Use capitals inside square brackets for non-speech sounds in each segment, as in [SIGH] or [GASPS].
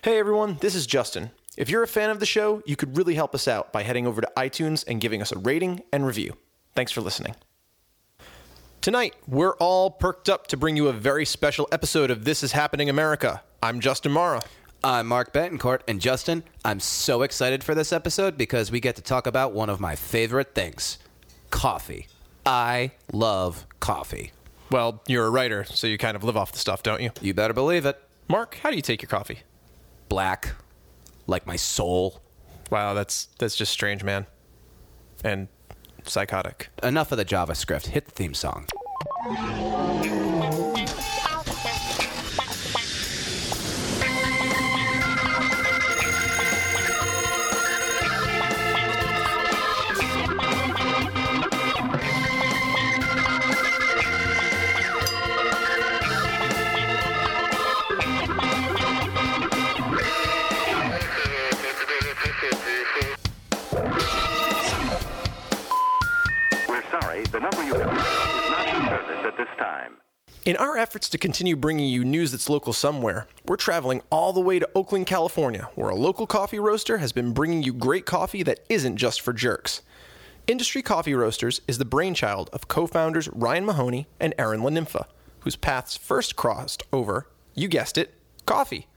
Hey everyone, this is Justin. If you're a fan of the show, you could really help us out by heading over to iTunes and giving us a rating and review. Thanks for listening. Tonight, we're all perked up to bring you a very special episode of This Is Happening America. I'm Justin Mara. I'm Mark Betancourt, and Justin, I'm so excited for this episode because we get to talk about one of my favorite things coffee. I love coffee. Well, you're a writer, so you kind of live off the stuff, don't you? You better believe it. Mark, how do you take your coffee? Black, like my soul. Wow, that's that's just strange, man. And psychotic. Enough of the JavaScript. Hit the theme song. The number you have is not in service at this time. In our efforts to continue bringing you news that's local somewhere, we're traveling all the way to Oakland, California, where a local coffee roaster has been bringing you great coffee that isn't just for jerks. Industry Coffee Roasters is the brainchild of co founders Ryan Mahoney and Aaron LaNympha, whose paths first crossed over, you guessed it, coffee.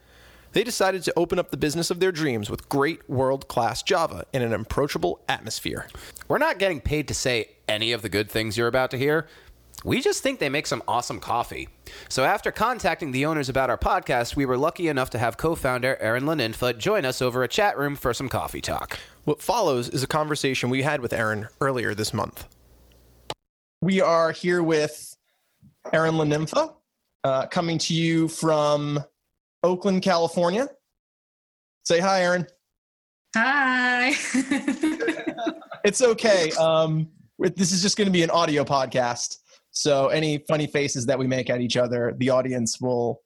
They decided to open up the business of their dreams with great world class Java in an approachable atmosphere. We're not getting paid to say any of the good things you're about to hear. We just think they make some awesome coffee. So, after contacting the owners about our podcast, we were lucky enough to have co founder Aaron Laninfa join us over a chat room for some coffee talk. What follows is a conversation we had with Aaron earlier this month. We are here with Aaron LaNympha, uh, coming to you from Oakland, California. Say hi, Aaron. Hi. [LAUGHS] It's okay. Um, this is just going to be an audio podcast, so any funny faces that we make at each other, the audience will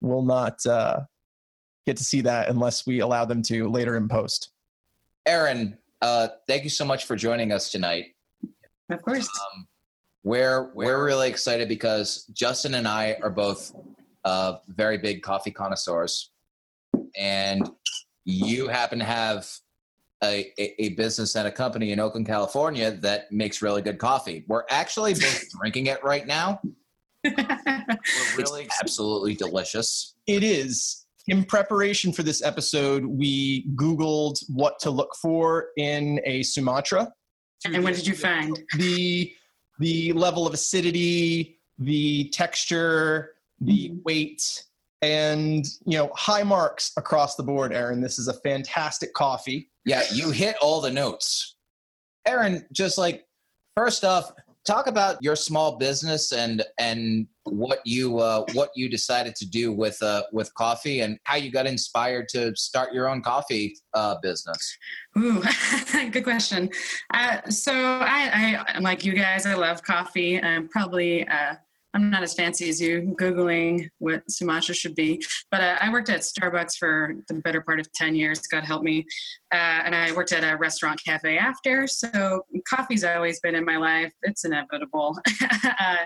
will not uh, get to see that unless we allow them to later in post. Aaron, uh, thank you so much for joining us tonight. of course. Um, we're we're really excited because Justin and I are both uh, very big coffee connoisseurs, and you happen to have a, a, a business and a company in Oakland, California that makes really good coffee. We're actually both [LAUGHS] drinking it right now. It's absolutely delicious. It is. In preparation for this episode, we Googled what to look for in a Sumatra. and what did you find? The the level of acidity, the texture, the weight, and you know, high marks across the board, Aaron. This is a fantastic coffee. Yeah, you hit all the notes. Aaron, just like first off, talk about your small business and and what you uh, what you decided to do with uh, with coffee and how you got inspired to start your own coffee uh, business. Ooh, [LAUGHS] good question. Uh, so I, I, like you guys, I love coffee. I'm probably, uh, I'm not as fancy as you Googling what Sumatra should be, but uh, I worked at Starbucks for the better part of 10 years, God help me. Uh, and I worked at a restaurant cafe after. So coffee's always been in my life. It's inevitable. [LAUGHS] uh,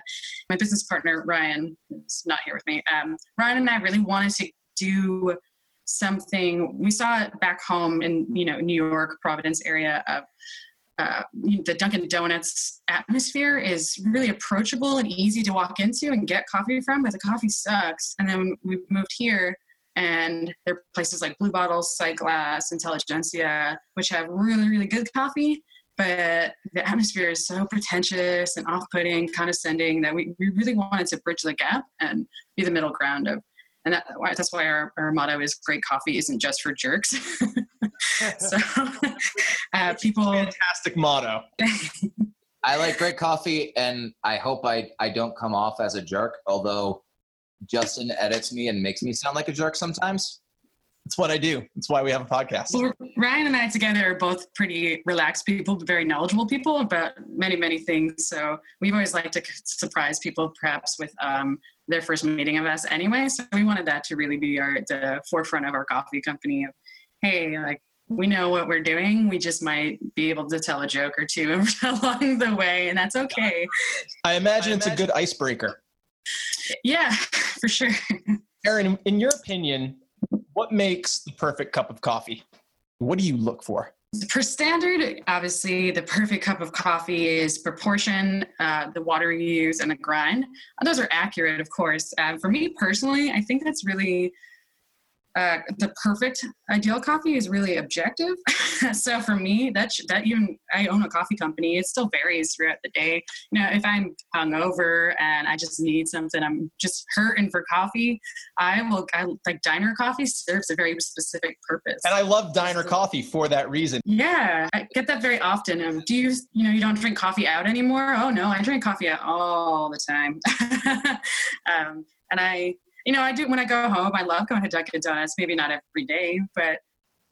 my business partner, Ryan, is not here with me. Um, Ryan and I really wanted to do something we saw it back home in you know new york providence area of uh, the dunkin donuts atmosphere is really approachable and easy to walk into and get coffee from but the coffee sucks. And then we moved here and there are places like blue bottles Sightglass intelligentsia which have really really good coffee but the atmosphere is so pretentious and off-putting condescending that we, we really wanted to bridge the gap and be the middle ground of and that, that's why our, our motto is great coffee isn't just for jerks [LAUGHS] so [LAUGHS] uh, people Fantastic motto. [LAUGHS] I like great coffee, and I hope I I don't come off as a jerk. Although Justin edits me and makes me sound like a jerk sometimes. It's what I do. It's why we have a podcast. Well, Ryan and I together are both pretty relaxed people, but very knowledgeable people about many, many things. So we've always liked to surprise people, perhaps with um, their first meeting of us anyway. So we wanted that to really be our the forefront of our coffee company. Of hey, like we know what we're doing. We just might be able to tell a joke or two [LAUGHS] along the way, and that's okay. I imagine it's a good icebreaker. Yeah, [LAUGHS] for sure. Aaron, in your opinion, what makes the perfect cup of coffee? What do you look for? For standard, obviously, the perfect cup of coffee is proportion, uh, the water you use, and the grind. Those are accurate, of course. Um, for me personally, I think that's really uh, the perfect ideal coffee is really objective. [LAUGHS] so for me, that that even I own a coffee company. It still varies throughout the day. You know, if I'm hungover and I just need something, I'm just hurting for coffee. I will. I like diner coffee serves a very specific purpose. And I love diner coffee for that reason. Yeah, I get that very often. Um, do you, you know, you don't drink coffee out anymore? Oh no, I drink coffee out all the time. [LAUGHS] um, and I you know, I do when I go home, I love going to Dunkin' Donuts, maybe not every day, but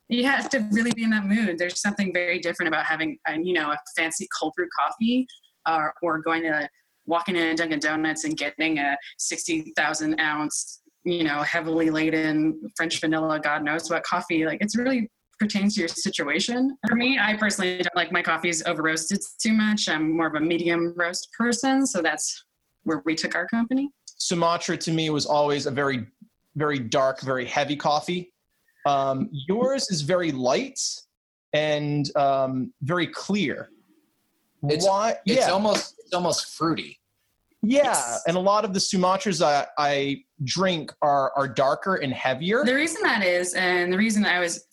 you have to really be in that mood. There's something very different about having, a, you know, a fancy cold brew coffee or, or going to walking in a Dunkin' Donuts and getting a 60,000 ounce, you know, heavily laden French vanilla, God knows what coffee. Like it's really pertains to your situation. For me, I personally don't like my coffees over roasted too much. I'm more of a medium roast person. So that's where we took our company. Sumatra to me was always a very, very dark, very heavy coffee. Um, yours is very light and um, very clear. It's, Why? It's yeah. almost it's almost fruity. Yeah, It's- and a lot of the Sumatras I, I drink are are darker and heavier. The reason that is, and the reason I was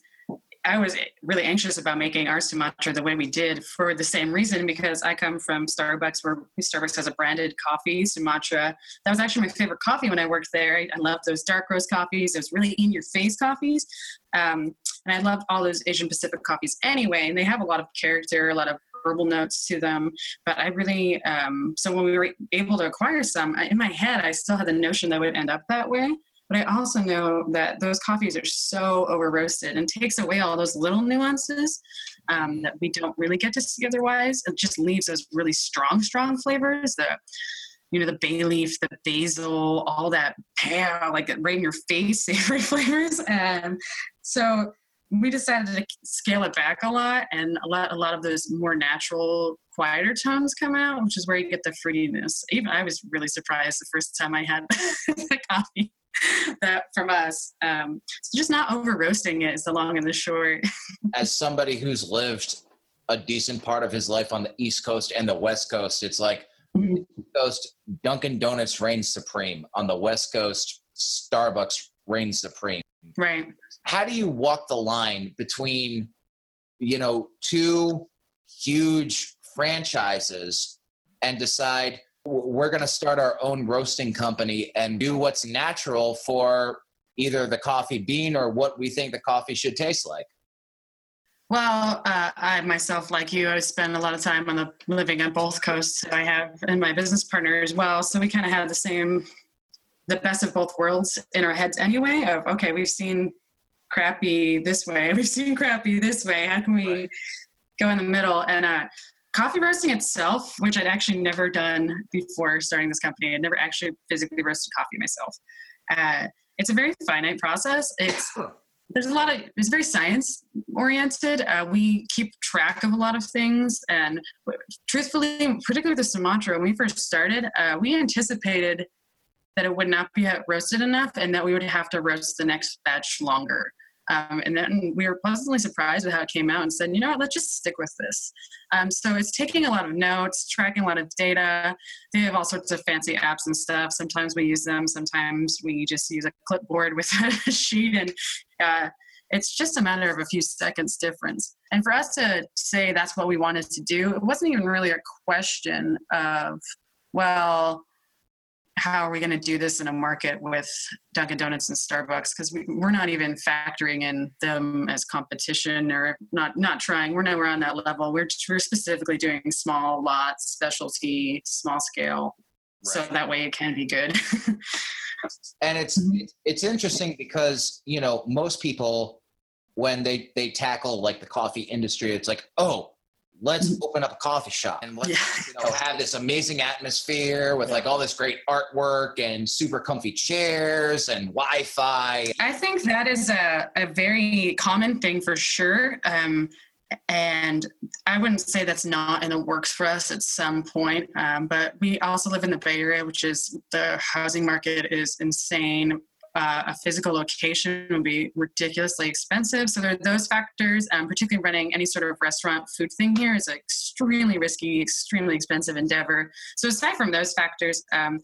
I was really anxious about making our Sumatra the way we did for the same reason because I come from Starbucks where Starbucks has a branded coffee, Sumatra. That was actually my favorite coffee when I worked there. I, loved those dark roast coffees, those really in your face coffees. Um, and I loved all those Asian Pacific coffees anyway. And they have a lot of character, a lot of herbal notes to them. But I really, um, so when we were able to acquire some, in my head, I still had the notion that would end up that way. But I also know that those coffees are so over roasted and takes away all those little nuances um, that we don't really get to see otherwise. It just leaves those really strong, strong flavors. The you know the bay leaf, the basil, all that pear, like right in your face, [LAUGHS] savory flavors. And so we decided to scale it back a lot and let a lot of those more natural, quieter tones come out, which is where you get the fruitiness. Even I was really surprised the first time I had [LAUGHS] the coffee [LAUGHS] that from us. Um, so just not over roasting it is the long and the short. [LAUGHS] As somebody who's lived a decent part of his life on the East Coast and the West Coast, it's like Mhm. Coast Dunkin' Donuts reigns supreme. On the West Coast, Starbucks reigns supreme. right. How do you walk the line between, you know, two huge franchises and decide we're going to start our own roasting company and do what's natural for either the coffee bean or what we think the coffee should taste like? Well, uh, I myself, like you, I spend a lot of time on the living on both coasts. I have, and my business partner as well. So we kind of have the same, the best of both worlds in our heads anyway. Of okay, we've seen crappy this way, [LAUGHS] we've seen crappy this way. How can we Right. go in the middle? And uh, coffee roasting itself, which I'd actually never done before starting this company, I'd never actually physically roasted coffee myself. Uh, it's a very finite process. It's there's a lot of it's very science oriented uh, we keep track of a lot of things and truthfully particularly with the sumatra when we first started uh, we anticipated that it would not be roasted enough and that we would have to roast the next batch longer um, and then we were pleasantly surprised with how it came out and said you know what let's just stick with this. Um, so it's taking a lot of notes tracking a lot of data. They have all sorts of fancy apps and stuff. Sometimes we use them sometimes we just use a clipboard with [LAUGHS] a sheet and uh, it's just a matter of a few seconds difference. And for us to say that's what we wanted to do, it wasn't even really a question of, well, how are we going to do this in a market with Dunkin' Donuts and Starbucks? Because we, we're not even factoring in them as competition or not not trying. We're nowhere on that level. We're we're specifically doing small lots, specialty, small scale, so that way it can be good. [LAUGHS] and it's Mhm. it's interesting because you know most people when they they tackle like the coffee industry it's like oh let's open up a coffee shop and let's Yeah. you know have this amazing atmosphere with like all this great artwork and super comfy chairs and wi-fi I think that is a, a very common thing for sure. Um, and I wouldn't say that's not in the works for us at some point. Um, but we also live in the Bay Area, which is the housing market is insane. Uh, a physical location would be ridiculously expensive. So there are those factors. Um, particularly running any sort of restaurant food thing here is an extremely risky, extremely expensive endeavor. So aside from those factors, um,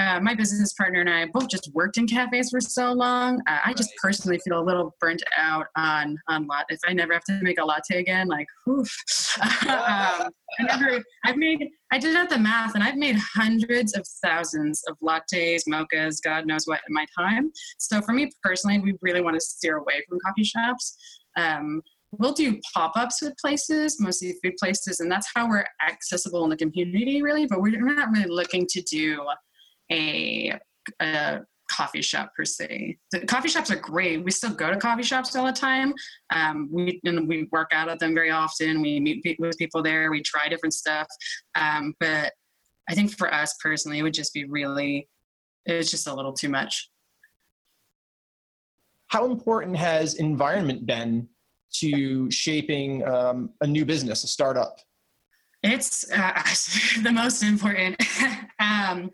uh, my business partner and I both just worked in cafes for so long. Uh, I just personally feel a little burnt out on on lot. If I never have to make a latte again, like, oof. [LAUGHS] um, I never. I've made. I did out the math, and I've made hundreds of thousands of lattes, mochas, God knows what in my time. So for me personally, we really want to steer away from coffee shops. Um, we'll do pop-ups with places, mostly food places, and that's how we're accessible in the community, really. But we're not really looking to do a, a coffee shop per se. The coffee shops are great. We still go to coffee shops all the time. Um, we and we work out at them very often. We meet pe- with people there. We try different stuff. Um, but I think for us personally, it would just be really. It's just a little too much. How important has environment been to shaping um, a new business, a startup? It's uh, [LAUGHS] the most important. [LAUGHS] um,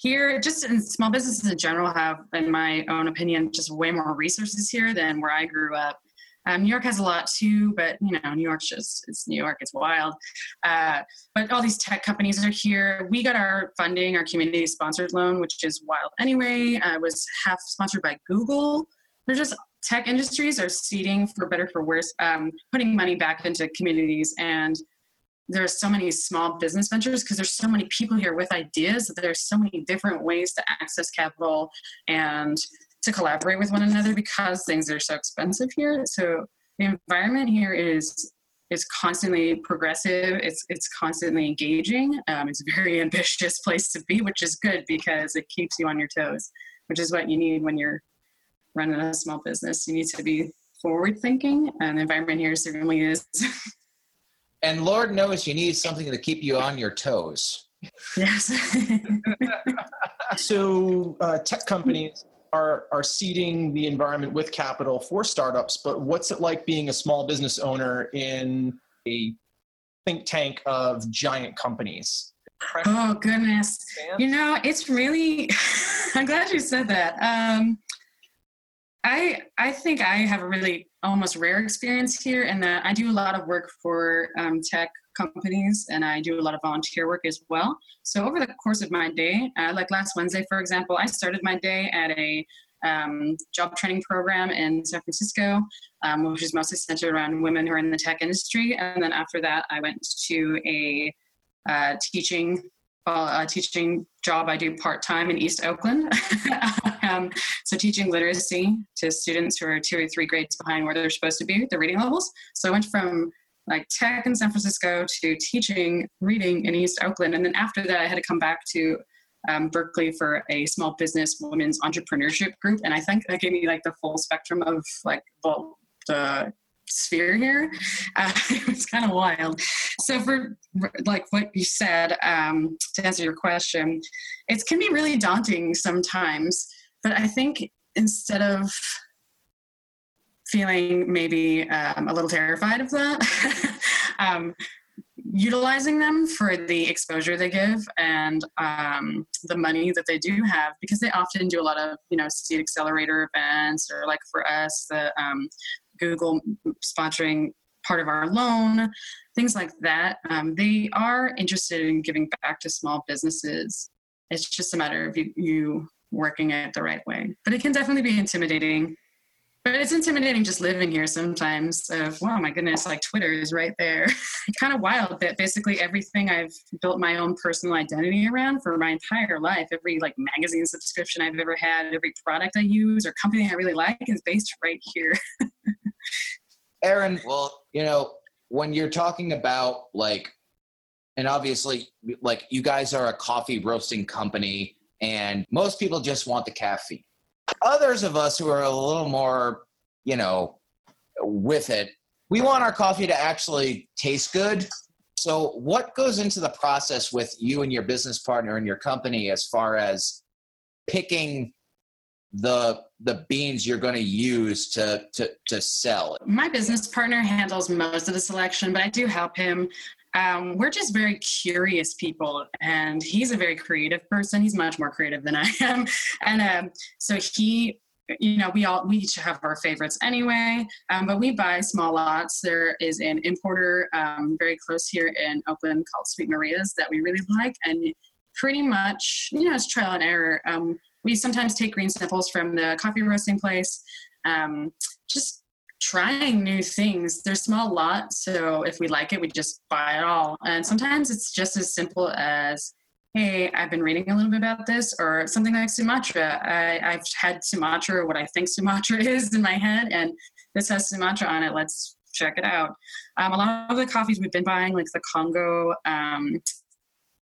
here, just in small businesses in general, have, in my own opinion, just way more resources here than where I grew up. Um, New York has a lot too, but you know, New York's just it's New York, it's wild. Uh, but all these tech companies are here. We got our funding, our community sponsored loan, which is wild anyway. Uh, was half sponsored by Google. They're just tech industries are seeding for better for worse, um, putting money back into communities and there's so many small business ventures because there's so many people here with ideas there's so many different ways to access capital and to collaborate with one another because things are so expensive here. So the environment here is is constantly progressive. It's it's constantly engaging. Um, it's a very [LAUGHS] ambitious place to be which is good because it keeps you on your toes which is what you need when you're running a small business. You need to be forward thinking and the environment here certainly is [LAUGHS] And Lord knows you need something to keep you on your toes. Yes. so uh, tech companies are are seeding the environment with capital for startups but what's it like being a small business owner in a think tank of giant companies oh goodness. You know, it's really [LAUGHS] I'm glad you said that. Um I I think I have a really almost rare experience here in that I do a lot of work for um, tech companies and I do a lot of volunteer work as well. So over the course of my day, uh, like last Wednesday, for example, I started my day at a um, job training program in San Francisco, um, which is mostly centered around women who are in the tech industry. And then after that, I went to a uh, teaching uh, teaching job I do part time in East Oakland. [LAUGHS] um, so teaching literacy to students who are two or three grades behind where they're supposed to be, the reading levels. So I went from like tech in San Francisco to teaching reading in East Oakland, and then after that I had to come back to um, Berkeley for a small business women's entrepreneurship group, and I think that gave me like the full spectrum of like the, the sphere here. Uh, [LAUGHS] it's kind of wild. So for like what you said, um, to answer your question, it can be really daunting sometimes. But I think instead of feeling maybe um, a little terrified of that, [LAUGHS] um, utilizing them for the exposure they give and um, the money that they do have because they often do a lot of you know seed accelerator events or like for us the um, google sponsoring part of our loan things like that um, they are interested in giving back to small businesses it's just a matter of you, you working it the right way but it can definitely be intimidating but it's intimidating just living here sometimes. Of wow, my goodness, like Twitter is right there. [LAUGHS] kind of wild that basically everything I've built my own personal identity around for my entire life, every like magazine subscription I've ever had, every product I use or company I really like is based right here. [LAUGHS] Erin, well, you know, when you're talking about like, and obviously, like you guys are a coffee roasting company, and most people just want the caffeine others of us who are a little more, you know, with it, we want our coffee to actually taste good. So, what goes into the process with you and your business partner and your company as far as picking the the beans you're going to use to to to sell? My business partner handles most of the selection, but I do help him. um, we're just very curious people, and he's a very creative person. He's much more creative than I am, [LAUGHS] and um, so he you know we all we each have our favorites anyway um, but we buy small lots there is an importer um, very close here in oakland called sweet maria's that we really like and pretty much you know it's trial and error um, we sometimes take green samples from the coffee roasting place um, just trying new things they're small lots so if we like it we just buy it all and sometimes it's just as simple as hey, I've been reading a little bit about this, or something like Sumatra. I, I've had Sumatra, what I think Sumatra [LAUGHS] is in my head, and this has Sumatra on it. Let's check it out. Um, a lot of the coffees we've been buying, like the Congo, um,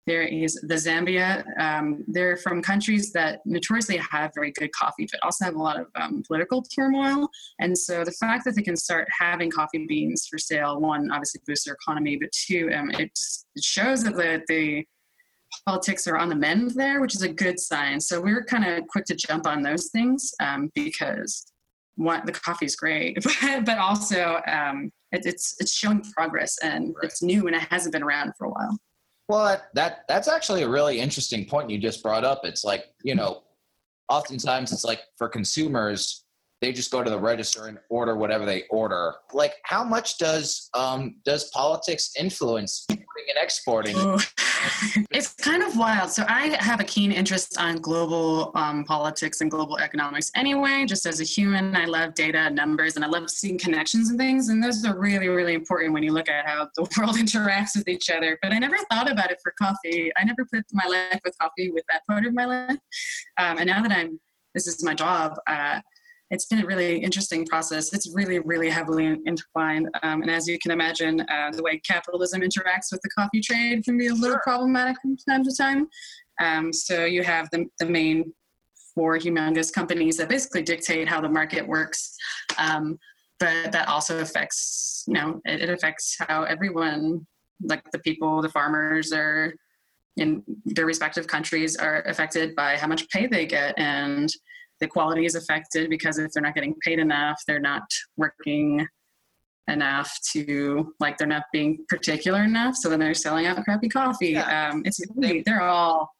there is the Zambia. Um, they're from countries that notoriously have very good coffee, but also have a lot of um, political turmoil. And so the fact that they can start having coffee beans for sale, one, obviously boosts their economy, but two, um, it shows that the, the politics are on the mend there, which is a good sign. So we were kind of quick to jump on those things um, because one, the coffee is great, but, [LAUGHS] but also um, it, it's it's showing progress and right. it's new and it hasn't been around for a while. Well, that, that that's actually a really interesting point you just brought up. It's like you know, oftentimes it's like for consumers, they just go to the register and order whatever they order. Like, how much does um, does politics influence importing and exporting? It's kind of wild. So I have a keen interest on global um, politics and global economics. Anyway, just as a human, I love data, numbers, and I love seeing connections and things. And those are really, really important when you look at how the [LAUGHS] world interacts with each other. But I never thought about it for coffee. I never put my life with coffee with that part of my life. Um, and now that I'm this is my job. Uh, it's been a really interesting process. It's really, really heavily entwined. Um, and as you can imagine, uh, the way capitalism interacts with the coffee trade can be a little problematic from time to time. Um, so you have the, the main four humongous companies that basically dictate how the market works. Um, but that also affects, you know, it, it affects how everyone, like the people, the farmers are in their respective countries are affected by how much pay they get and the quality is affected because if they're not getting paid enough, they're not working enough to like they're not being particular enough. So then they're selling out crappy coffee. Yeah. Um, it's they're all.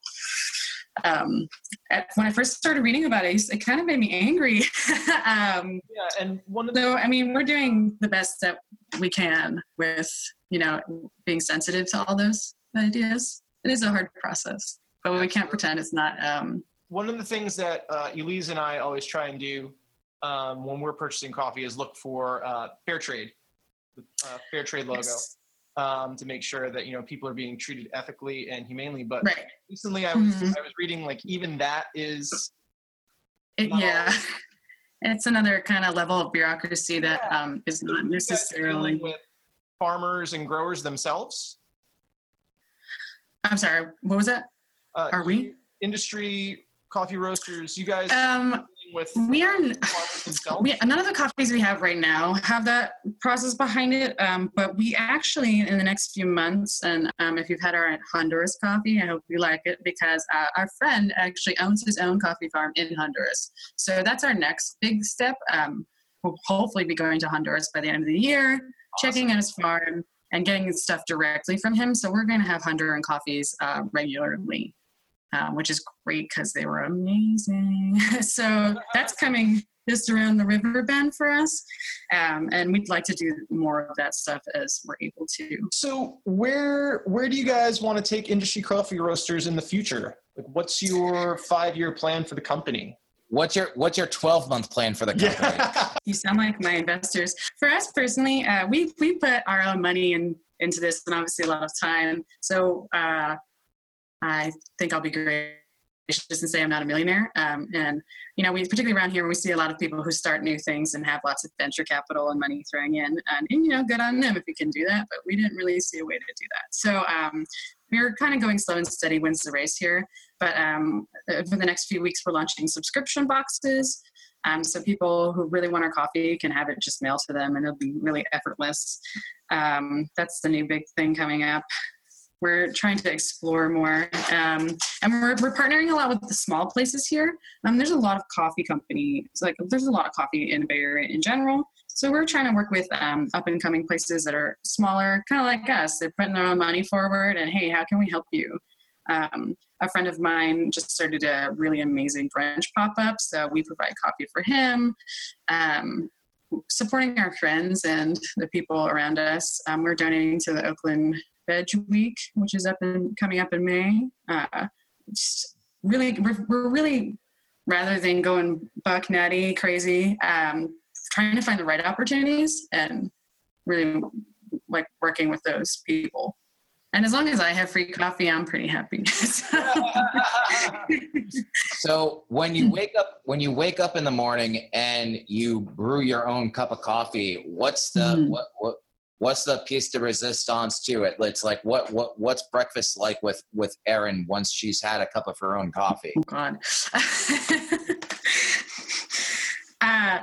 Um, at, when I first started reading about it, it kind of made me angry. [LAUGHS] um, yeah, and one of the- so I mean, we're doing the best that we can with you know being sensitive to all those ideas. It is a hard process, but we can't pretend it's not um, one of the things that uh, Elise and I always try and do um, when we're purchasing coffee is look for uh, fair trade, uh, fair trade logo, yes. um, to make sure that you know people are being treated ethically and humanely. But right. recently, I was mm-hmm. I was reading like even that is it, yeah. [LAUGHS] It's another kind of level of bureaucracy that yeah. um, is not necessarily with farmers and growers themselves. I'm sorry, what was that? Uh, are we industry coffee roasters? You guys um, with we are we, none of the coffees we have right now have that process behind it. Um, but we actually in the next few months, and um, if you've had our Honduras coffee, I hope you like it because uh, our friend actually owns his own coffee farm in Honduras. So that's our next big step. Um, we'll hopefully be going to Honduras by the end of the year, awesome. checking out his farm and getting stuff directly from him. So we're going to have Honduran coffees uh, regularly um, which is great because they were amazing. [LAUGHS] so that's coming just around the river bend for us. Um, and we'd like to do more of that stuff as we're able to. So where where do you guys want to take industry coffee roasters in the future? Like what's your five year plan for the company? What's your what's your 12 month plan for the company? Yeah. [LAUGHS] you sound like my investors. For us personally, uh, we we put our own money in into this and obviously a lot of time. So uh, I think I'll be gracious and say I'm not a millionaire. Um, and you know, we particularly around here, we see a lot of people who start new things and have lots of venture capital and money throwing in, and, and you know, good on them if you can do that. But we didn't really see a way to do that. So um, we are kind of going slow and steady wins the race here. But um, for the next few weeks, we're launching subscription boxes. Um, so people who really want our coffee can have it just mailed to them, and it'll be really effortless. Um, that's the new big thing coming up we're trying to explore more um, and we're, we're partnering a lot with the small places here um, there's a lot of coffee companies like there's a lot of coffee in the bay area in general So we're trying to work with um, up and coming places that are smaller, kind of like us. They're putting their own money forward, and hey, how can we help you? Um, a friend of mine just started a really amazing brunch pop up, so we provide coffee for him. Um, supporting our friends and the people around us. Um, we're donating to the Oakland Veg Week, which is up and coming up in May. Uh, just really, we're, we're really rather than going buck nutty crazy, um, trying to find the right opportunities and really like working with those people. And as long as I have free coffee, I'm pretty happy. [LAUGHS] So when you wake up, when you wake up in the morning and you brew your own cup of coffee, what's the Mhm. what what what's the piece de resistance to it? It's like what what what's breakfast like with with Erin once she's had a cup of her own coffee? Oh God. [LAUGHS] uh,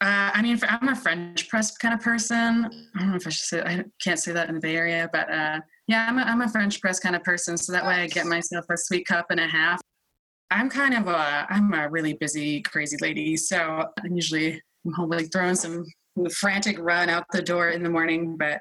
uh, I mean, I'm a French press kind of person. I don't know if I should say. I can't say that in the Bay Area, but uh, yeah, I'm a, I'm a French press kind of person. So that way, I get myself a sweet cup and a half. I'm kind of a I'm a really busy, crazy lady. So I'm usually I'm home like throwing some frantic run out the door in the morning, but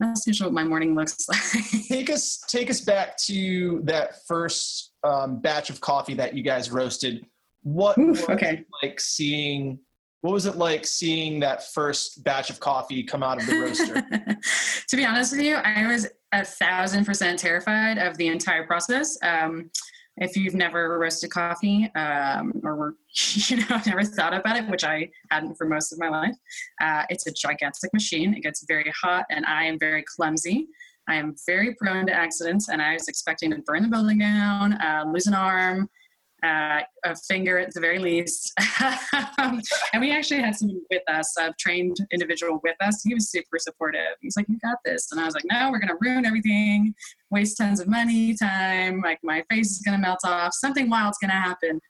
that's usually what my morning looks [LAUGHS] like. take us take us back to that first um, batch of coffee that you guys roasted. What Oof, was okay. it like seeing? What was it like seeing that first batch of coffee come out of the roaster? [LAUGHS] to be honest with you, I was a thousand percent terrified of the entire process. Um, if you've never roasted coffee um, or [LAUGHS] you know [LAUGHS] never thought about it, which I hadn't for most of my life, uh, it's a gigantic machine. It gets very hot, and I am very clumsy. I am very prone to accidents, and I was expecting to burn the building down, uh, lose an arm, uh, a finger at the very least. [LAUGHS] um, and we actually had someone with us, a trained individual with us. He was super supportive. He's like, "You got this," and I was like, "No, we're gonna ruin everything, waste tons of money, time. Like my face is gonna melt off. Something wild's gonna happen."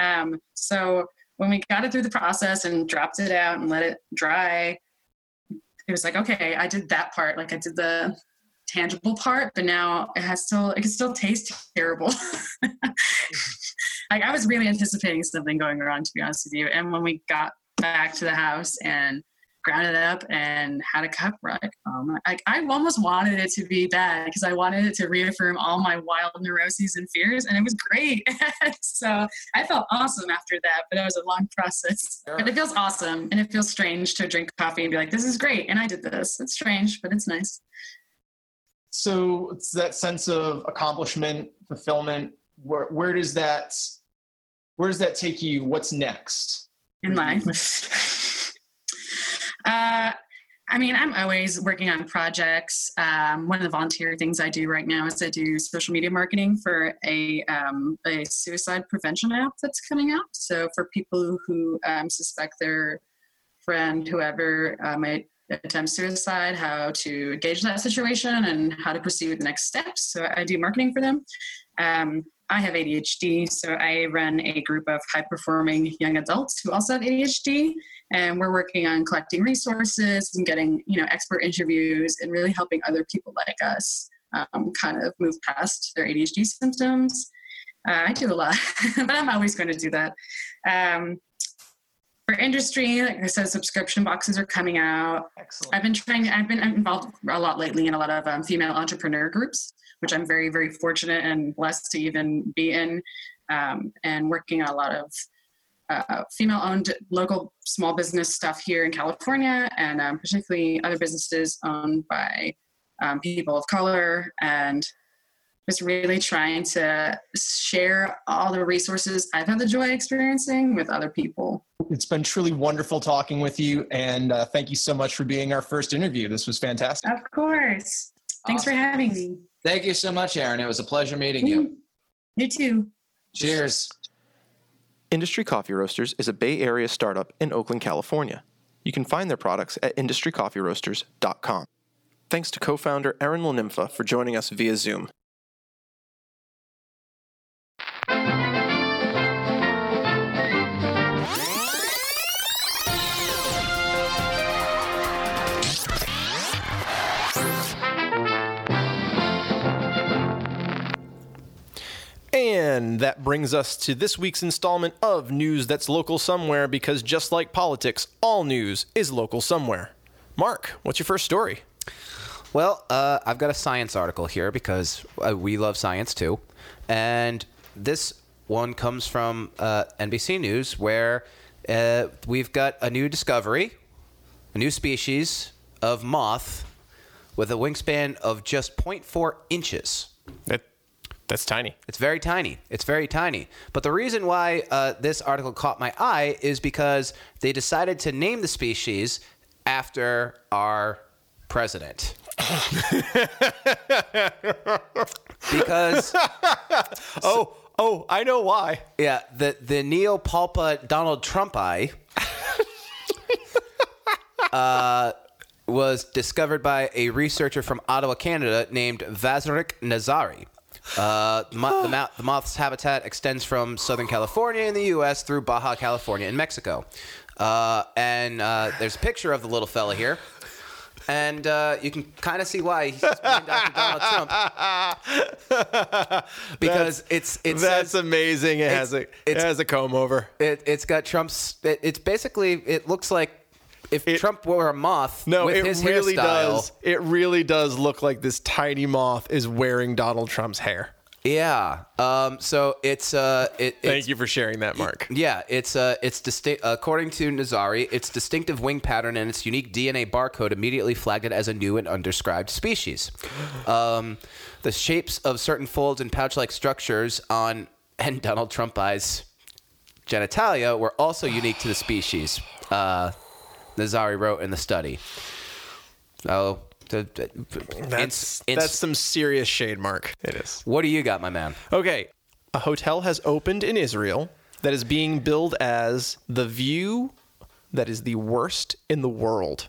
Um, so when we got it through the process and dropped it out and let it dry, it was like, okay, I did that part. Like I did the tangible part, but now it has still it can still taste terrible. [LAUGHS] like I was really anticipating something going wrong, to be honest with you. And when we got back to the house and ground it up and had a cup, like, oh um, like I almost wanted it to be bad because I wanted it to reaffirm all my wild neuroses and fears, and it was great. [LAUGHS] so I felt awesome after that, but it was a long process. But it feels awesome, and it feels strange to drink coffee and be like, this is great, and I did this. It's strange, but it's nice. so it's that sense of accomplishment, fulfillment. Where where does that where does that take you? What's next? in life. [LAUGHS] uh, I mean, I'm always working on projects. Um, one of the volunteer things I do right now is I do social media marketing for a, um, a suicide prevention app that's coming out. So for people who um, suspect their friend, whoever uh, might attempt suicide, how to gauge that situation and how to proceed with the next steps. So I do marketing for them. I have ADHD, so I run a group of high performing young adults who also have ADHD, and we're working on collecting resources and getting you know expert interviews and really helping other people like us um, kind of move past their ADHD symptoms. Uh, I do a lot, [LAUGHS] but I'm always going to do that. Um, for industry, like I said, subscription boxes are coming out. Excellent. I've been trying. I've been involved a lot lately in a lot of um, female entrepreneur groups, which I'm very, very fortunate and blessed to even be in, um, and working on a lot of uh, female-owned local small business stuff here in California, and um, particularly other businesses owned by um, people of color, and just really trying to share all the resources I've had the joy experiencing with other people. It's been truly wonderful talking with you, and uh, thank you so much for being our first interview. This was fantastic. Of course. Thanks for having me. Thank you so much, Aaron. It was a pleasure meeting you. You too. Cheers. Industry Coffee Roasters is a Bay Area startup in Oakland, California. You can find their products at industrycoffeeroasters.com. Thanks to co founder Aaron Lanimfa for joining us via Zoom. And that brings us to this week's installment of News That's Local Somewhere because just like politics, all news is local somewhere. Mark, what's your first story? Well, uh, I've got a science article here because uh, we love science too. And this one comes from uh, NBC News where uh, we've got a new discovery, a new species of moth with a wingspan of just 0.4 inches. That, that's tiny. It's very tiny. It's very tiny. But the reason why uh, this article caught my eye is because they decided to name the species after our president. [LAUGHS] because Oh, oh, I know why. yeah, the the Neopulpa Donald Trump eye [LAUGHS] uh, was discovered by a researcher from Ottawa, Canada, named Vazrick Nazari. Uh, the, mo- the, the moth's habitat extends from Southern California in the U.S. through Baja California in Mexico. Uh, and uh, there's a picture of the little fella here. And uh, you can kind of see why he's named after Donald Trump. [LAUGHS] Because it's it's That's amazing. It has a it has a comb over. it, it's got Trump's. It, it's basically. It looks like if It- Trump were a moth. No, it really hairstyle. does. It really does look like this tiny moth is wearing Donald Trump's hair. Yeah. Um. So it's uh. It, Thank it's, you for sharing that, Mark. Yeah, it's uh, it's distinct. According to Nazari, its distinctive wing pattern and its unique DNA barcode immediately flagged it as a new and undescribed species. [GASPS] Um, the shapes of certain folds and pouch-like structures on [LAUGHS] and donaldtrumpi's genitalia were also unique to the species. Uh, Nazari wrote in the study. Oh, That's that's some serious shade, Mark. It is. what do you got, my man? Okay, a hotel has opened in Israel that is being billed as the view that is the worst in the world.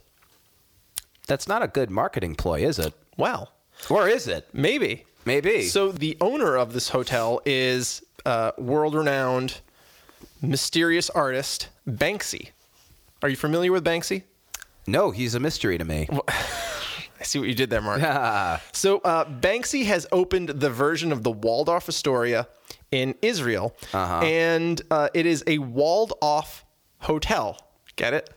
That's not a good marketing ploy, is it? Well, Or is it? maybe. Maybe. So the owner of this hotel is uh, world-renowned, mysterious artist Banksy. Are you familiar with Banksy? No, he's a mystery to me. [LAUGHS] I see what you did there, Mark. so uh, Banksy has opened the version of the Waldorf Astoria in Israel, and uh, it is a walled-off hotel. Get it?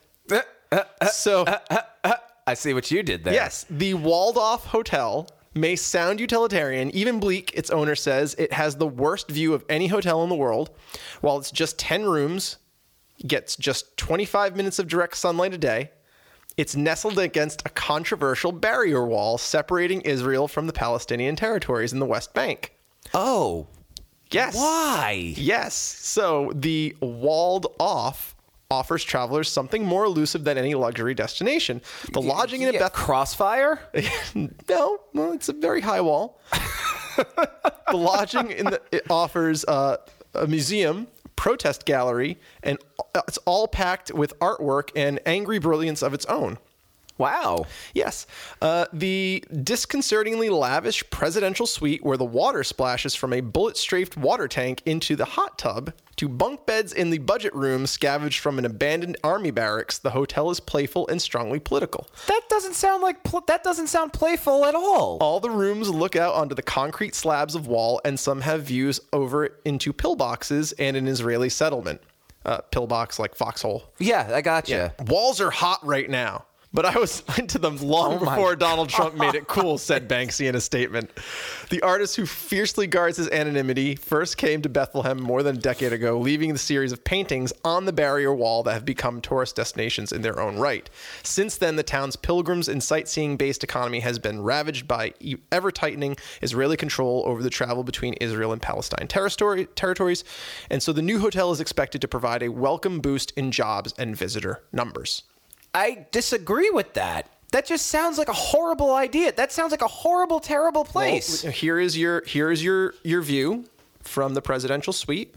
so [LAUGHS] I see what you did there. yes, the walled-off hotel may sound utilitarian, even bleak. Its owner says it has the worst view of any hotel in the world. While it's just ten rooms, gets just 25 minutes of direct sunlight a day. It's nestled against a controversial barrier wall separating Israel from the Palestinian territories in the West Bank. Oh, Yes. why? Yes. So the walled off offers travelers something more elusive than any luxury destination. The lodging in a Beth crossfire? [LAUGHS] no, well, it's a very high wall. [LAUGHS] the lodging in the it offers uh, a museum, protest gallery, and it's all packed with artwork and angry brilliance of its own. Wow. Yes, uh, the disconcertingly lavish presidential suite where the water splashes from a bullet-strafed water tank into the hot tub to bunk beds in the budget room scavenged from an abandoned army barracks. The hotel is playful and strongly political. That doesn't sound like pl- that doesn't sound playful at all. All the rooms look out onto the concrete slabs of wall, and some have views over into pillboxes and an Israeli settlement. Uh, pillbox like foxhole. Yeah, I got you. Walls are hot right now. But I was [LAUGHS] into them long Oh before [LAUGHS] Donald Trump made it cool, said Banksy in a statement. The artist who fiercely guards his anonymity first came to Bethlehem more than a decade ago, leaving the series of paintings on the barrier wall that have become tourist destinations in their own right. Since then, the town's pilgrims and sightseeing based economy has been ravaged by ever tightening Israeli control over the travel between Israel and Palestine territory, territories. And so the new hotel is expected to provide a welcome boost in jobs and visitor numbers. I disagree with that. That just sounds like a horrible idea. That sounds like a horrible, terrible place. Well, here is your here is your your view from the presidential suite.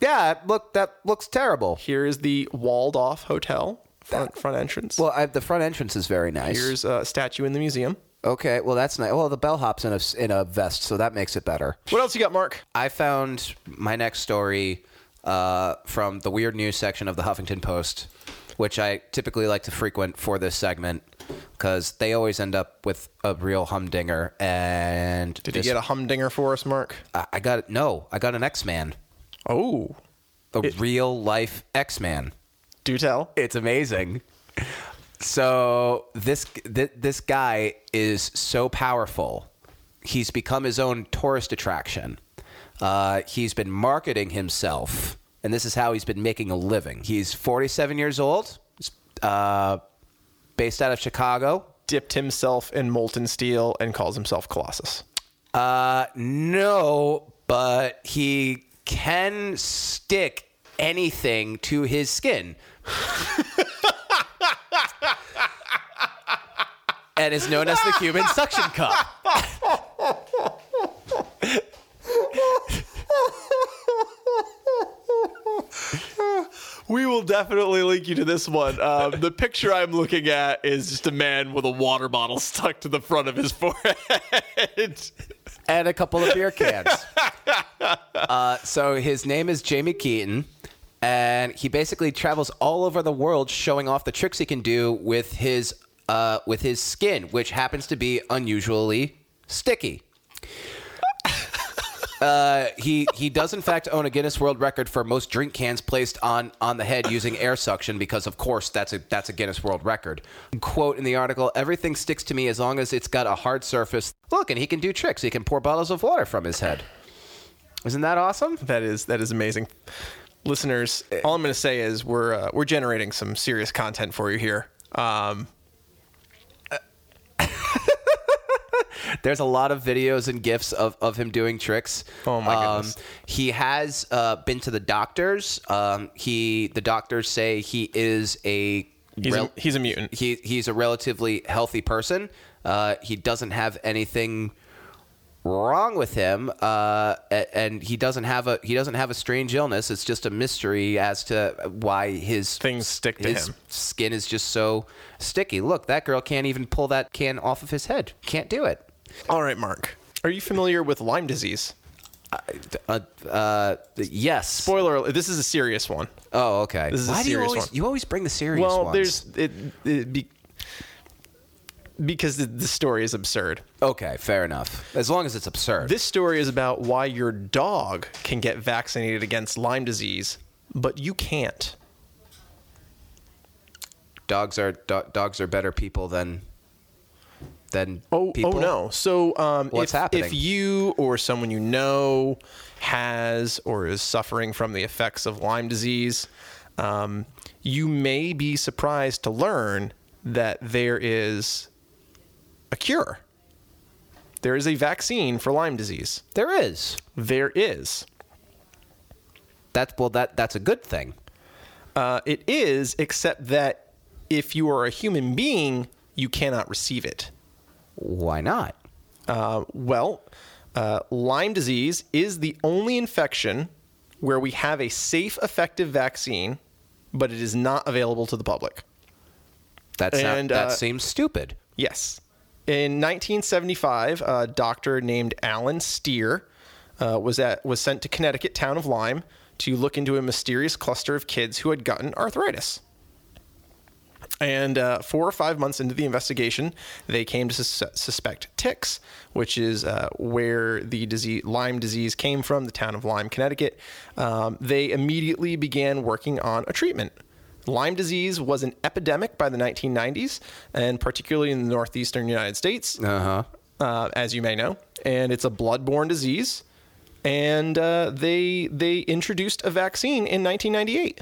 yeah, look, that looks terrible. Here is the walled off hotel front front entrance. Well, I, the front entrance is very nice. here's a statue in the museum. okay, well that's nice. Well, the bellhop's in a in a vest, so that makes it better. What else you got, Mark? I found my next story uh, from the weird news section of the Huffington Post, which I typically like to frequent for this segment because they always end up with a real humdinger. And Did you get a humdinger for us, Mark? I I got no, I got an X Man, Oh, a It- real life X Man. do tell. It's amazing. So this th- this guy is so powerful. He's become his own tourist attraction. Uh, he's been marketing himself, and this is how he's been making a living. He's 47 years old, uh, based out of Chicago. Dipped himself in molten steel and calls himself Colossus. Uh, no, but he can stick anything to his skin. [LAUGHS] and is known as the Cuban suction cup. [LAUGHS] [LAUGHS] We will definitely link you to this one. Um, the picture I'm looking at is just a man with a water bottle [LAUGHS] stuck to the front of his forehead. and a couple of beer cans. [LAUGHS] uh, so his name is Jamie Keeton, and he basically travels all over the world showing off the tricks he can do with his uh, with his skin, which happens to be unusually sticky. Uh, he he does in fact own a Guinness World Record for most drink cans placed on on the head using air suction because of course that's a that's a Guinness World Record. Quote in the article: Everything sticks to me as long as it's got a hard surface. Look, and he can do tricks. He can pour bottles of water from his head. Isn't that awesome? that is that is amazing. Listeners, all I'm going to say is we're uh, we're generating some serious content for you here. Um, There's a lot of videos and gifs of, of him doing tricks. Oh, my Um, goodness. he has uh, been to the doctors. Um, he the doctors say he is a he's, rel- a, he's a mutant. he he's a relatively healthy person. Uh, he doesn't have anything wrong with him, uh, and he doesn't have a he doesn't have a strange illness. It's just a mystery as to why his Things stick to his him. skin is just so sticky. Look, that girl can't even pull that can off of his head. Can't do it. All right, Mark. Are you familiar with Lyme disease? Uh, uh, yes. Spoiler: alert, This is a serious one. Oh, okay. This is a Why do you serious always one. you always bring the serious well, ones? there's it, it be, because the, the story is absurd. okay, fair enough. As long as it's absurd. This story is about why your dog can get vaccinated against Lyme disease, but you can't. dogs are do- dogs are better people than than Oh, people. oh no. So, um, What's if, happening? if you or someone you know has or is suffering from the effects of Lyme disease, um, you may be surprised to learn that there is a cure. There is a vaccine for Lyme disease. There is. There is. That's well that that's a good thing. Uh, it is, except that if you are a human being, you cannot receive it. Why not? Uh, well, uh, Lyme disease is the only infection where we have a safe, effective vaccine, but it is not available to the public. That's not, that uh, seems stupid. Yes. In 1975, a doctor named Allen Steere uh, was at was sent to Connecticut town of Lyme to look into a mysterious cluster of kids who had gotten arthritis. And uh, four or five months into the investigation, they came to sus- suspect ticks, which is uh, where the disease, Lyme disease came from, the town of Lyme, Connecticut. Um, they immediately began working on a treatment. Lyme disease was an epidemic by the 1990s, and particularly in the northeastern United States, Uh-huh. uh, as you may know. And it's a blood-borne disease. And uh, they they introduced a vaccine in 1998.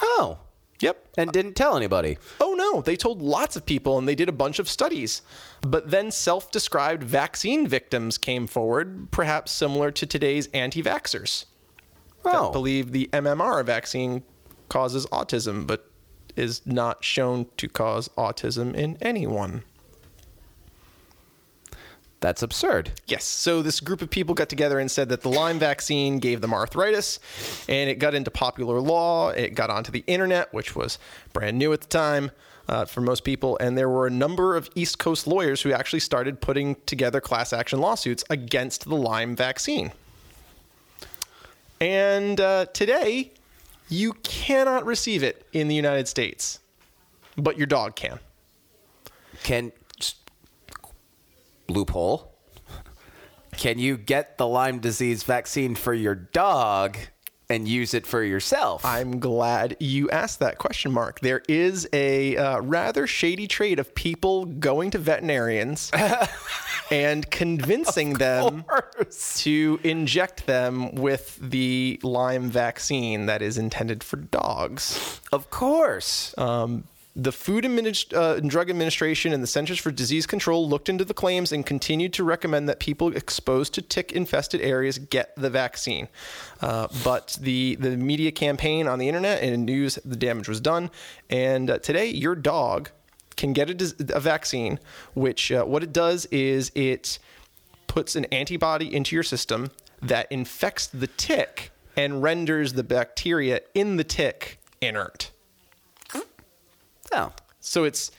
Oh. Yep. And didn't tell anybody. Oh no, they told lots of people and they did a bunch of studies. But then self described vaccine victims came forward, perhaps similar to today's anti vaxxers that Oh. believe the MMR vaccine causes autism, but is not shown to cause autism in anyone. That's absurd. Yes. So this group of people got together and said that the Lyme vaccine gave them arthritis, and it got into popular law. It got onto the internet, which was brand new at the time uh, for most people. And there were a number of East Coast lawyers who actually started putting together class action lawsuits against the Lyme vaccine. And uh, today, you cannot receive it in the United States, but your dog can. Can loophole? Can you get the Lyme disease vaccine for your dog and use it for yourself? I'm glad you asked that question, Mark. There is a uh, rather shady trade of people going to veterinarians [LAUGHS] and convincing them to inject them with the Lyme vaccine that is intended for dogs. of course. The Food uh, and Drug Administration and the Centers for Disease Control looked into the claims and continued to recommend that people exposed to tick-infested areas get the vaccine. Uh, but the the media campaign on the internet and news, the damage was done. And uh, today, your dog can get a, a vaccine, which uh, what it does is it puts an antibody into your system that infects the tick and renders the bacteria in the tick inert. Oh, So it's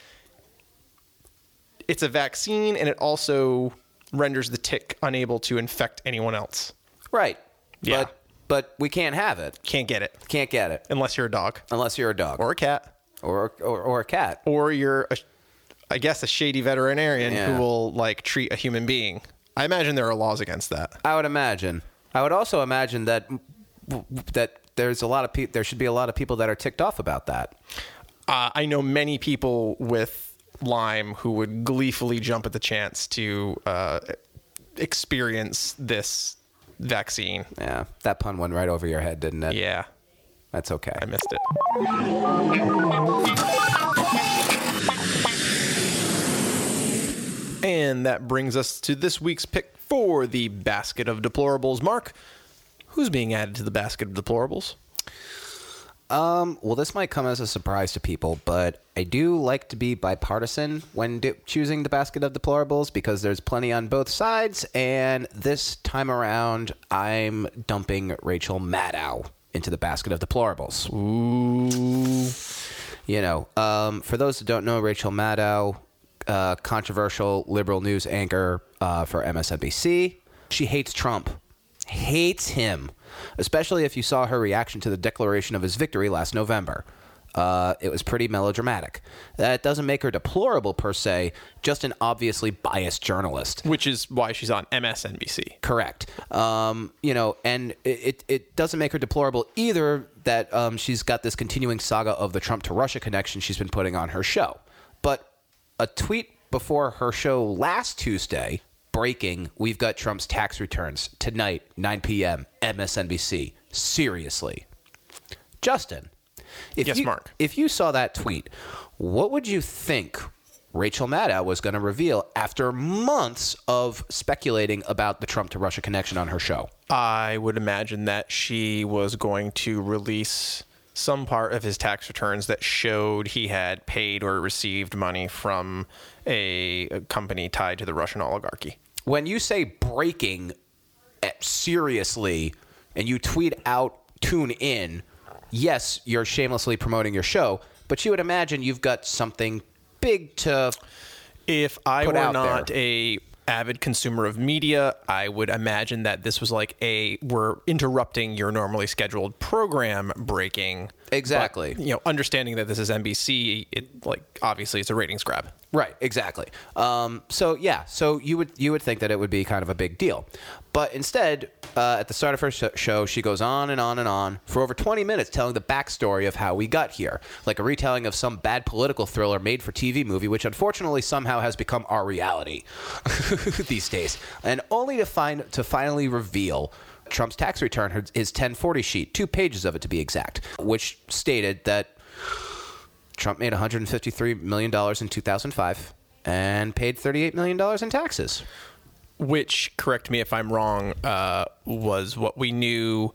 it's a vaccine and it also renders the tick unable to infect anyone else. right. Yeah. But but we can't have it. Can't get it Can't get it unless you're a dog unless you're a dog or a cat or or, or a cat. or you're a, I guess a shady veterinarian Yeah. who will like treat a human being. I imagine there are laws against that. I would imagine. I would also imagine that that there's a lot of people. There should be a lot of people that are ticked off about that. Uh, I know many people with Lyme who would gleefully jump at the chance to uh, experience this vaccine. Yeah, that pun went right over your head, didn't it? Yeah, That's okay. I missed it. And that brings us to this week's pick for the basket of deplorables. Mark, who's being added to the basket of deplorables? Um, well, this might come as a surprise to people, but I do like to be bipartisan when do- choosing the basket of deplorables because there's plenty on both sides. And this time around, I'm dumping Rachel Maddow into the basket of deplorables. Ooh. You know, um, for those that don't know, Rachel Maddow, uh, controversial liberal news anchor uh, for MSNBC. She hates Trump, hates him, especially if you saw her reaction to the declaration of his victory last November. Uh, it was pretty melodramatic. That doesn't make her deplorable per se, just an obviously biased journalist. Which is why she's on MSNBC. Correct. Um, you know, and it, it, doesn't make her deplorable either that um, she's got this continuing saga of the Trump to Russia connection she's been putting on her show. But a tweet before her show last Tuesday breaking, we've got Trump's tax returns tonight, 9 p.m., MSNBC. Seriously. Justin, if Yes, you, Mark. If you saw that tweet, what would you think Rachel Maddow was going to reveal after months of speculating about the Trump to Russia connection on her show? I would imagine that she was going to release some part of his tax returns that showed he had paid or received money from a, a company tied to the Russian oligarchy. When you say breaking eh, seriously and you tweet out tune in, yes, you're shamelessly promoting your show, but you would imagine you've got something big to If I were not there. a avid consumer of media, I would imagine that this was like a we're interrupting your normally scheduled program breaking. Exactly. But, you know, understanding that this is NBC, it like obviously it's a ratings grab. Right, exactly. Um, so yeah, so you would you would think that it would be kind of a big deal, but instead, uh, at the start of her show, she goes on and on and on for over twenty minutes, telling the backstory of how we got here, like a retelling of some bad political thriller made for TV movie, which unfortunately somehow has become our reality [LAUGHS] [LAUGHS] these days, and only to find to finally reveal. Trump's tax return, his 1040 sheet, two pages of it to be exact, which stated that Trump made $153 million in 2005 and paid $38 million in taxes. which correct me if I'm wrong, uh, was what we knew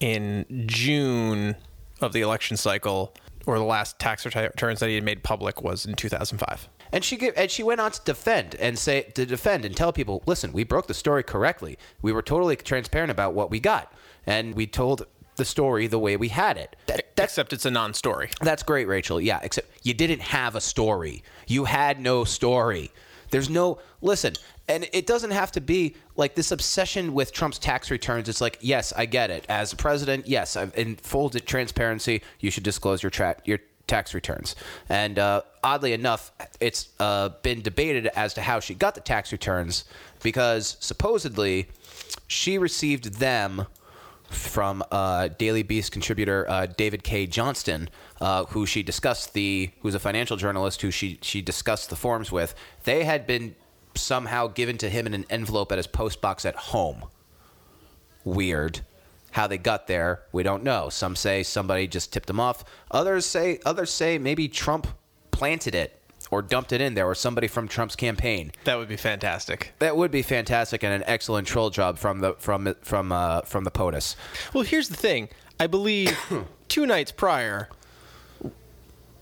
in June of the election cycle, or the last tax returns that he had made public was in 2005. And she gave, and she went on to defend and say to defend and tell people, listen, we broke the story correctly. We were totally transparent about what we got, and we told the story the way we had it. That, that's Except it's a non-story. That's great, Rachel. Yeah, except you didn't have a story. You had no story. There's no listen. And it doesn't have to be like this obsession with Trump's tax returns. It's like, yes, I get it. As a president, yes, I've- in full transparency, you should disclose your tra- your tax returns. And uh, oddly enough, it's uh, been debated as to how she got the tax returns because supposedly she received them from uh, Daily Beast contributor uh, David Cay Johnston, uh, who she discussed the, who's a financial journalist who she she discussed the forms with. They had been somehow given to him in an envelope at his post box at home. Weird. How they got there, we don't know. Some say somebody just tipped them off. Others say others say maybe Trump planted it or dumped it in there, or somebody from Trump's campaign. That would be fantastic. That would be fantastic and an excellent troll job from the from from uh, from the POTUS. Well, here's the thing. I believe [COUGHS] two nights prior,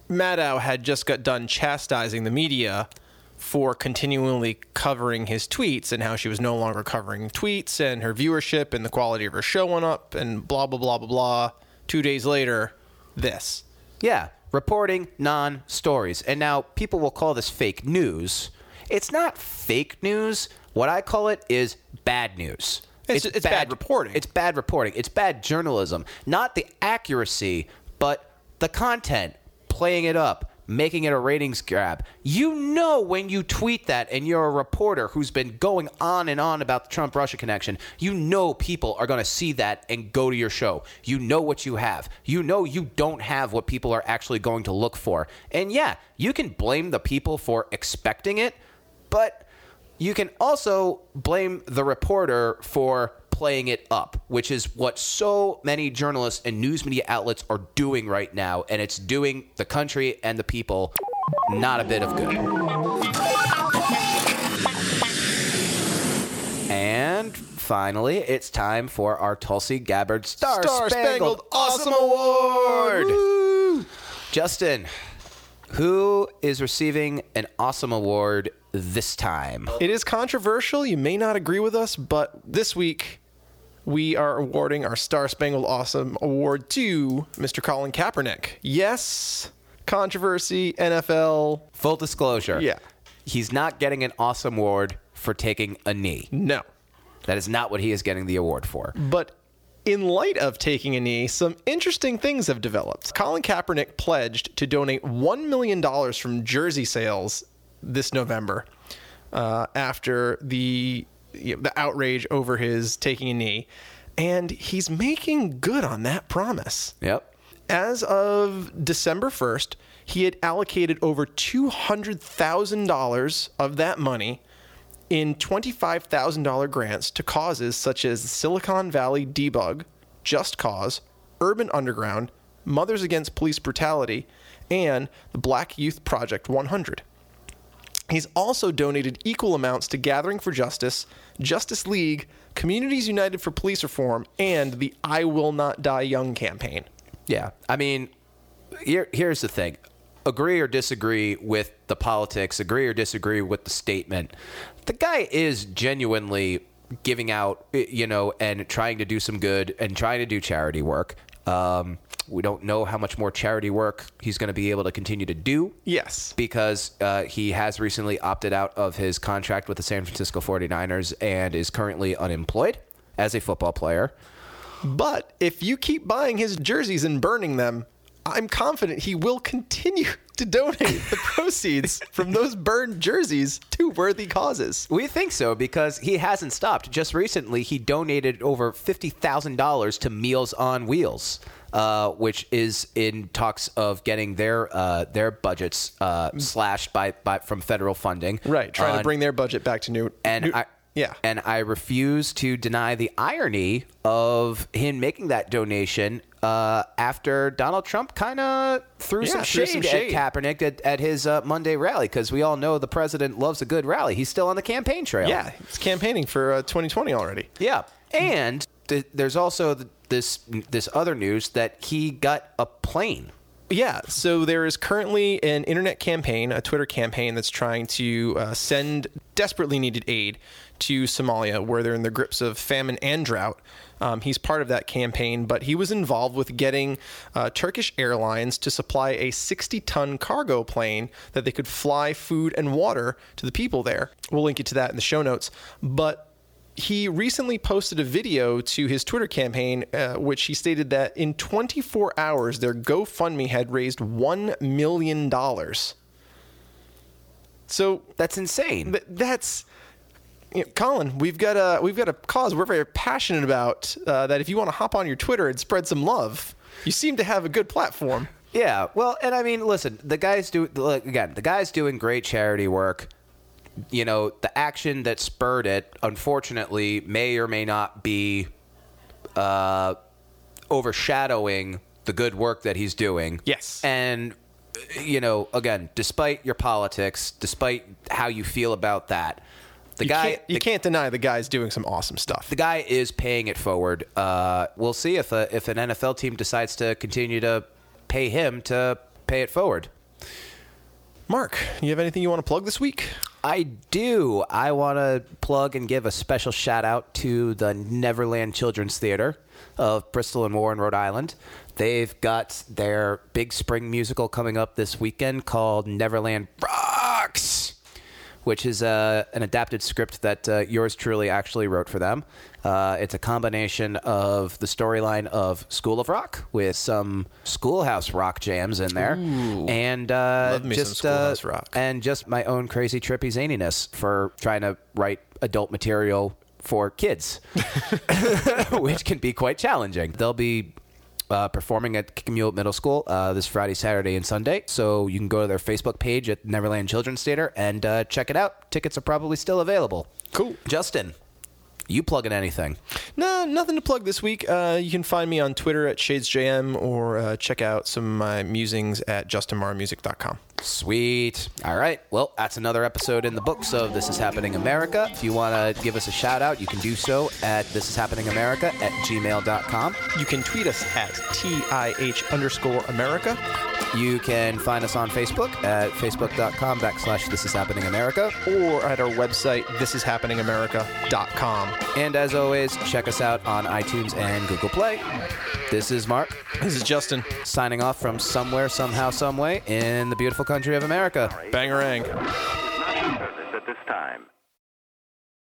Maddow had just got done chastising the media for continually covering his tweets and how she was no longer covering tweets and her viewership and the quality of her show went up and blah blah blah blah blah. Two days later, this. Yeah, reporting non stories. And now people will call this fake news. It's not fake news. What I call it is bad news. It's- it's bad reporting. It's bad reporting. It's bad journalism. Not the accuracy, but the content, playing it up, making it a ratings grab. You know when you tweet that and you're a reporter who's been going on and on about the Trump Russia connection, you know people are going to see that and go to your show. You know what you have. You know you don't have what people are actually going to look for. And yeah, you can blame the people for expecting it, but you can also blame the reporter for playing it up, which is what so many journalists and news media outlets are doing right now, and it's doing the country and the people not a bit of good. And finally, it's time for our Tulsi Gabbard Star, Spangled, Awesome Award. Justin, who is receiving an awesome award this time? It is controversial. You may not agree with us, but this week we are awarding our Star Spangled Awesome Award to Mr. Colin Kaepernick. Yes, controversy, NFL. Full disclosure. Yeah. He's not getting an awesome award for taking a knee. No. That is not what he is getting the award for. But in light of taking a knee, some interesting things have developed. Colin Kaepernick pledged to donate $1 million from jersey sales this November uh, after the, you know, the outrage over his taking a knee. And he's making good on that promise. Yep. As of December 1st, he had allocated over $200,000 of that money in $25,000 grants to causes such as Silicon Valley Debug, Just Cause, Urban Underground, Mothers Against Police Brutality, and the Black Youth Project 100. He's also donated equal amounts to Gathering for Justice, Justice League, Communities United for Police Reform, and the I Will Not Die Young campaign. Yeah. I mean, here, here's the thing agree or disagree with the politics, agree or disagree with the statement. The guy is genuinely giving out, you know, and trying to do some good and trying to do charity work. Um, we don't know how much more charity work he's going to be able to continue to do. Yes. because uh, he has recently opted out of his contract with the San Francisco 49ers and is currently unemployed as a football player. But if you keep buying his jerseys and burning them, I'm confident he will continue [LAUGHS] to donate the [LAUGHS] proceeds from those burned jerseys to worthy causes. We think so because he hasn't stopped. Just recently, he donated over $50,000 to Meals on Wheels. Uh, which is in talks of getting their uh, their budgets uh, slashed by, by from federal funding. Right, trying On- to bring their budget back to new. and new- I yeah. and I refuse to deny the irony of him making that donation uh, after Donald Trump kind of threw, Yeah, some threw shade some shade. at Kaepernick at, at his uh, Monday rally because we all know the president loves a good rally. He's still on the campaign trail. yeah, he's campaigning for uh, 2020 already. yeah, and th- there's also th- this this other news that he got a plane Yeah, so there is currently an internet campaign, a Twitter campaign that's trying to uh, send desperately needed aid to Somalia, where they're in the grips of famine and drought. Um, he's part of that campaign, but he was involved with getting uh, Turkish Airlines to supply a 60 ton cargo plane that they could fly food and water to the people there. We'll link you to that in the show notes. But he recently posted a video to his Twitter campaign, uh, which he stated that in 24 hours, their GoFundMe had raised $1 million. So That's insane. th- that's. You know, Colin, we've got a we've got a cause we're very passionate about. Uh, that if you want to hop on your Twitter and spread some love, you seem to have a good platform. Yeah, well, and I mean, listen, the guy's do look, again. The guy's doing great charity work. You know, the action that spurred it, unfortunately, may or may not be uh, overshadowing the good work that he's doing. Yes. and you know, again, despite your politics, despite how you feel about that, the You guy, can't, you the- can't deny the guy's doing some awesome stuff. the guy is paying it forward. Uh, we'll see if a, if an NFL team decides to continue to pay him to pay it forward. Mark, you have anything you want to plug this week? I do. I want to plug and give a special shout out to the Neverland Children's Theater of Bristol and Warren, Rhode Island. They've got their big spring musical coming up this weekend called Neverland Rocks, which is uh, an adapted script that uh, yours truly actually wrote for them. Uh, it's a combination of the storyline of School of Rock with some Schoolhouse Rock jams in there, and uh, Love me some just uh, and just my own crazy trippy zaniness for trying to write adult material for kids, [LAUGHS] which can be quite challenging. They'll be uh, performing at Kickemuit Middle School uh, this Friday, Saturday, and Sunday. So you can go to their Facebook page at Neverland Children's Theater and uh, check it out. Tickets are probably still available. Cool. Justin, you plugging anything? No, nothing to plug this week. Uh, you can find me on Twitter at ShadesJM or uh, check out some of my musings at justinmarmusic.com. Sweet. All right. Well, that's another episode in the books of This Is Happening America. If you want to give us a shout out, you can do so at This Is Happening America at gmail.com. You can tweet us at TIH underscore America. You can find us on Facebook at facebook.com backslash This Is Happening America. or at our website, thisishappeningamerica.com. And as always, check us out on iTunes and Google Play. This is Mark This is Justin. signing off from somewhere, somehow, someway in the beautiful country of America. Bangarang.